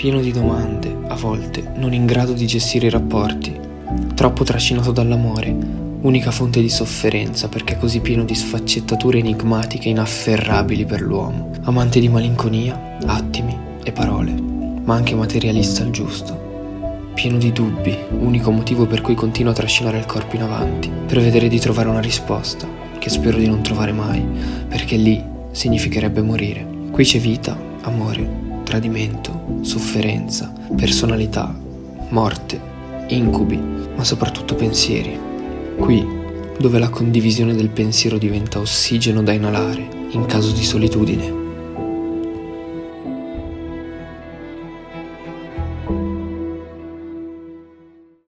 pieno di domande, a volte non in grado di gestire i rapporti, troppo trascinato dall'amore, unica fonte di sofferenza perché così pieno di sfaccettature enigmatiche inafferrabili per l'uomo, amante di malinconia, attimi e parole, ma anche materialista al giusto. Pieno di dubbi, unico motivo per cui continuo a trascinare il corpo in avanti, per vedere di trovare una risposta, che spero di non trovare mai, perché lì significherebbe morire. Qui c'è vita, amore, tradimento, sofferenza, personalità, morte, incubi, ma soprattutto pensieri. Qui, dove la condivisione del pensiero diventa ossigeno da inalare in caso di solitudine.